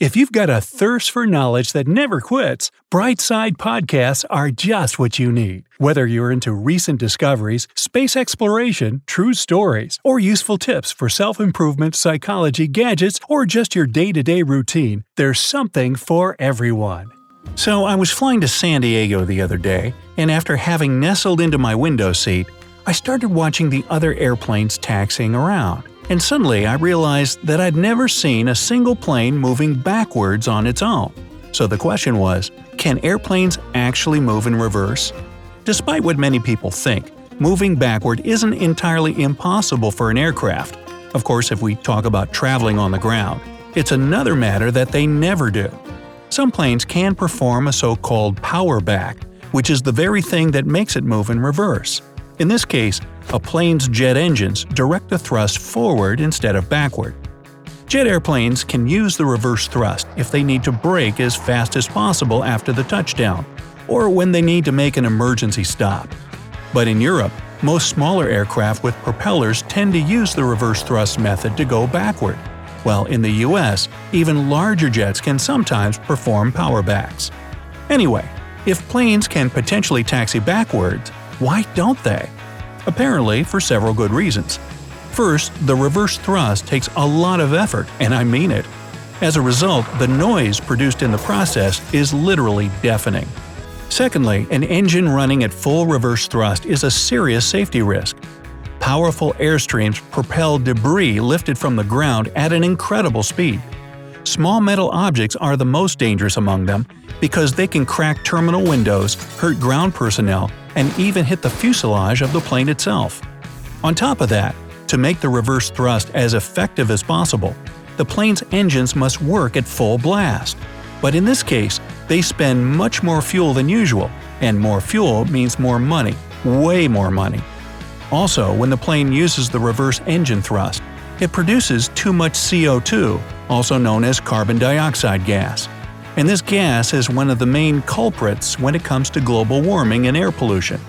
If you've got a thirst for knowledge that never quits, Brightside Podcasts are just what you need. Whether you're into recent discoveries, space exploration, true stories, or useful tips for self improvement, psychology, gadgets, or just your day to day routine, there's something for everyone. So, I was flying to San Diego the other day, and after having nestled into my window seat, I started watching the other airplanes taxiing around and suddenly I realized that I'd never seen a single plane moving backwards on its own. So the question was can airplanes actually move in reverse? Despite what many people think, moving backward isn't entirely impossible for an aircraft. Of course, if we talk about traveling on the ground, it's another matter that they never do. Some planes can perform a so called power back, which is the very thing that makes it move in reverse. In this case, a plane's jet engines direct the thrust forward instead of backward. Jet airplanes can use the reverse thrust if they need to brake as fast as possible after the touchdown, or when they need to make an emergency stop. But in Europe, most smaller aircraft with propellers tend to use the reverse thrust method to go backward, while in the US, even larger jets can sometimes perform power backs. Anyway, if planes can potentially taxi backwards, why don't they? Apparently, for several good reasons. First, the reverse thrust takes a lot of effort, and I mean it. As a result, the noise produced in the process is literally deafening. Secondly, an engine running at full reverse thrust is a serious safety risk. Powerful airstreams propel debris lifted from the ground at an incredible speed. Small metal objects are the most dangerous among them because they can crack terminal windows, hurt ground personnel, and even hit the fuselage of the plane itself. On top of that, to make the reverse thrust as effective as possible, the plane's engines must work at full blast. But in this case, they spend much more fuel than usual, and more fuel means more money, way more money. Also, when the plane uses the reverse engine thrust, it produces too much CO2, also known as carbon dioxide gas and this gas is one of the main culprits when it comes to global warming and air pollution.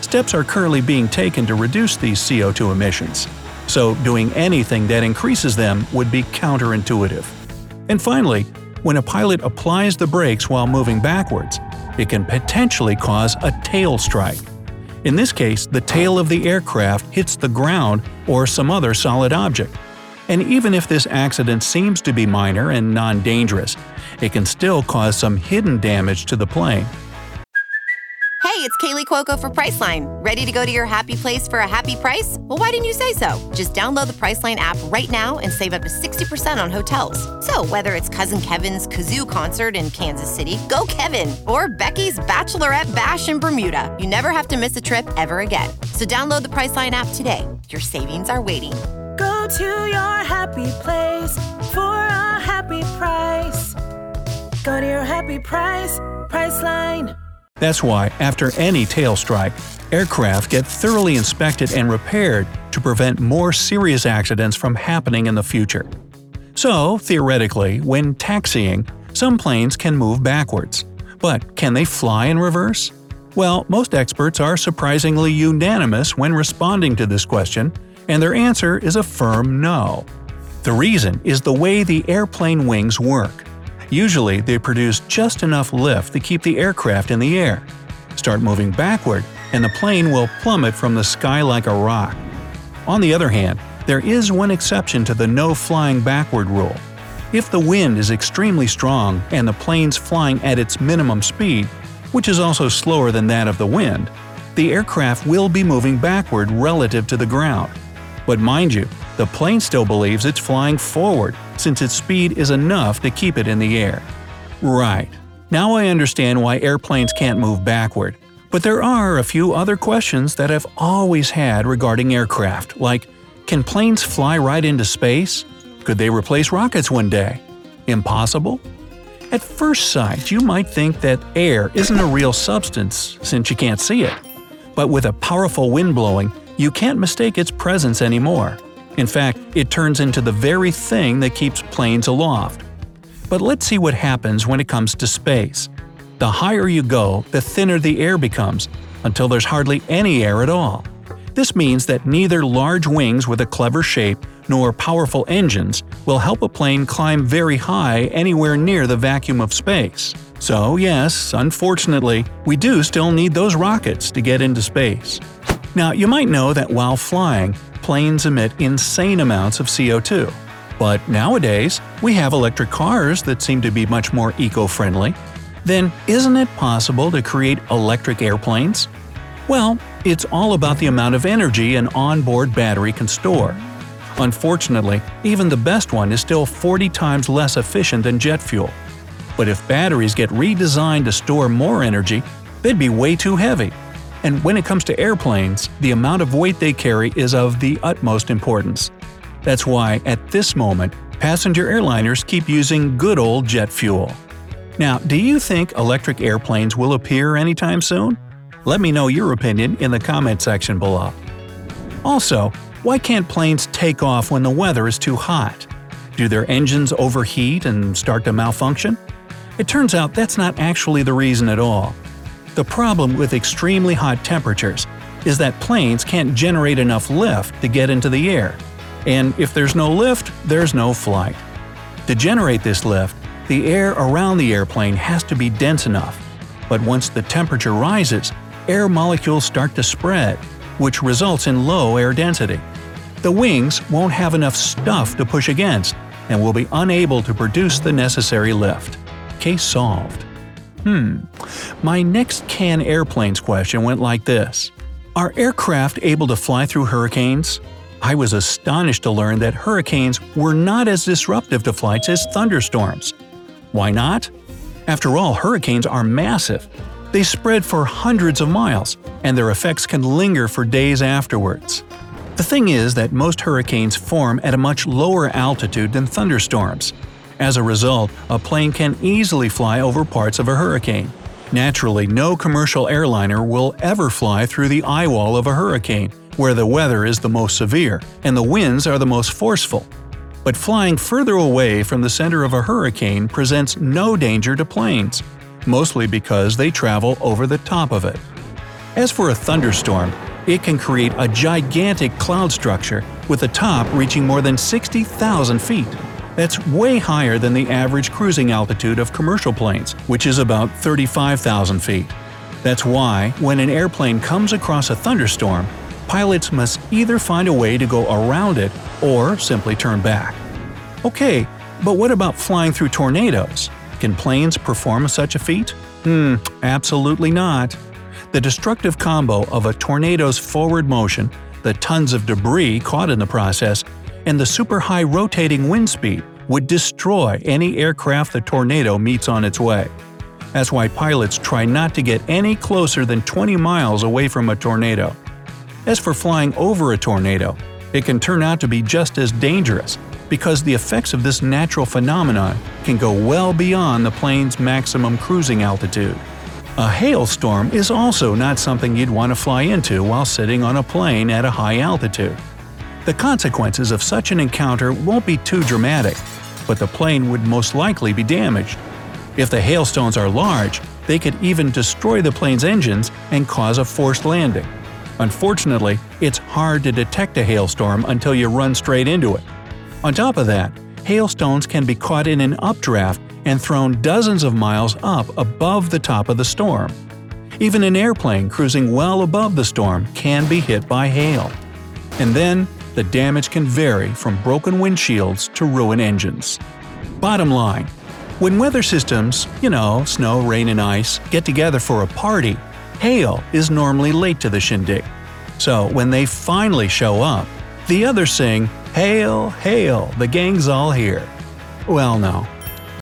Steps are currently being taken to reduce these CO2 emissions, so doing anything that increases them would be counterintuitive. And finally, when a pilot applies the brakes while moving backwards, it can potentially cause a tail strike. In this case, the tail of the aircraft hits the ground or some other solid object. And even if this accident seems to be minor and non dangerous, it can still cause some hidden damage to the plane. Hey, it's Kaley Cuoco for Priceline. Ready to go to your happy place for a happy price? Well, why didn't you say so? Just download the Priceline app right now and save up to 60% on hotels. So, whether it's Cousin Kevin's Kazoo concert in Kansas City, go Kevin, or Becky's Bachelorette Bash in Bermuda, you never have to miss a trip ever again. So, download the Priceline app today. Your savings are waiting. To your happy place for a happy price. Go to your happy price, Priceline. That's why, after any tail strike, aircraft get thoroughly inspected and repaired to prevent more serious accidents from happening in the future. So, theoretically, when taxiing, some planes can move backwards. But can they fly in reverse? Well, most experts are surprisingly unanimous when responding to this question, and their answer is a firm no. The reason is the way the airplane wings work. Usually, they produce just enough lift to keep the aircraft in the air. Start moving backward, and the plane will plummet from the sky like a rock. On the other hand, there is one exception to the no flying backward rule. If the wind is extremely strong and the plane's flying at its minimum speed, which is also slower than that of the wind, the aircraft will be moving backward relative to the ground. But mind you, the plane still believes it's flying forward, since its speed is enough to keep it in the air. Right. Now I understand why airplanes can't move backward. But there are a few other questions that I've always had regarding aircraft, like can planes fly right into space? Could they replace rockets one day? Impossible? At first sight, you might think that air isn't a real substance since you can't see it. But with a powerful wind blowing, you can't mistake its presence anymore. In fact, it turns into the very thing that keeps planes aloft. But let's see what happens when it comes to space. The higher you go, the thinner the air becomes, until there's hardly any air at all. This means that neither large wings with a clever shape nor powerful engines will help a plane climb very high anywhere near the vacuum of space. So, yes, unfortunately, we do still need those rockets to get into space. Now, you might know that while flying, planes emit insane amounts of CO2. But nowadays, we have electric cars that seem to be much more eco friendly. Then, isn't it possible to create electric airplanes? Well, it's all about the amount of energy an onboard battery can store. Unfortunately, even the best one is still 40 times less efficient than jet fuel. But if batteries get redesigned to store more energy, they'd be way too heavy. And when it comes to airplanes, the amount of weight they carry is of the utmost importance. That's why, at this moment, passenger airliners keep using good old jet fuel. Now, do you think electric airplanes will appear anytime soon? Let me know your opinion in the comment section below. Also, why can't planes take off when the weather is too hot? Do their engines overheat and start to malfunction? It turns out that's not actually the reason at all. The problem with extremely hot temperatures is that planes can't generate enough lift to get into the air. And if there's no lift, there's no flight. To generate this lift, the air around the airplane has to be dense enough. But once the temperature rises, air molecules start to spread, which results in low air density. The wings won't have enough stuff to push against and will be unable to produce the necessary lift. Case solved. Hmm. My next can airplanes question went like this Are aircraft able to fly through hurricanes? I was astonished to learn that hurricanes were not as disruptive to flights as thunderstorms. Why not? After all, hurricanes are massive. They spread for hundreds of miles, and their effects can linger for days afterwards. The thing is that most hurricanes form at a much lower altitude than thunderstorms. As a result, a plane can easily fly over parts of a hurricane. Naturally, no commercial airliner will ever fly through the eye wall of a hurricane, where the weather is the most severe and the winds are the most forceful. But flying further away from the center of a hurricane presents no danger to planes, mostly because they travel over the top of it. As for a thunderstorm, it can create a gigantic cloud structure with the top reaching more than 60,000 feet. That's way higher than the average cruising altitude of commercial planes, which is about 35,000 feet. That's why, when an airplane comes across a thunderstorm, pilots must either find a way to go around it or simply turn back. Okay, but what about flying through tornadoes? Can planes perform such a feat? Hmm, absolutely not. The destructive combo of a tornado's forward motion, the tons of debris caught in the process, and the super high rotating wind speed would destroy any aircraft the tornado meets on its way. That's why pilots try not to get any closer than 20 miles away from a tornado. As for flying over a tornado, it can turn out to be just as dangerous because the effects of this natural phenomenon can go well beyond the plane's maximum cruising altitude. A hailstorm is also not something you'd want to fly into while sitting on a plane at a high altitude. The consequences of such an encounter won't be too dramatic, but the plane would most likely be damaged. If the hailstones are large, they could even destroy the plane's engines and cause a forced landing. Unfortunately, it's hard to detect a hailstorm until you run straight into it. On top of that, hailstones can be caught in an updraft and thrown dozens of miles up above the top of the storm. Even an airplane cruising well above the storm can be hit by hail. And then, the damage can vary from broken windshields to ruined engines. Bottom line when weather systems, you know, snow, rain, and ice, get together for a party, hail is normally late to the shindig. So when they finally show up, the others sing, Hail, hail, the gang's all here. Well, no,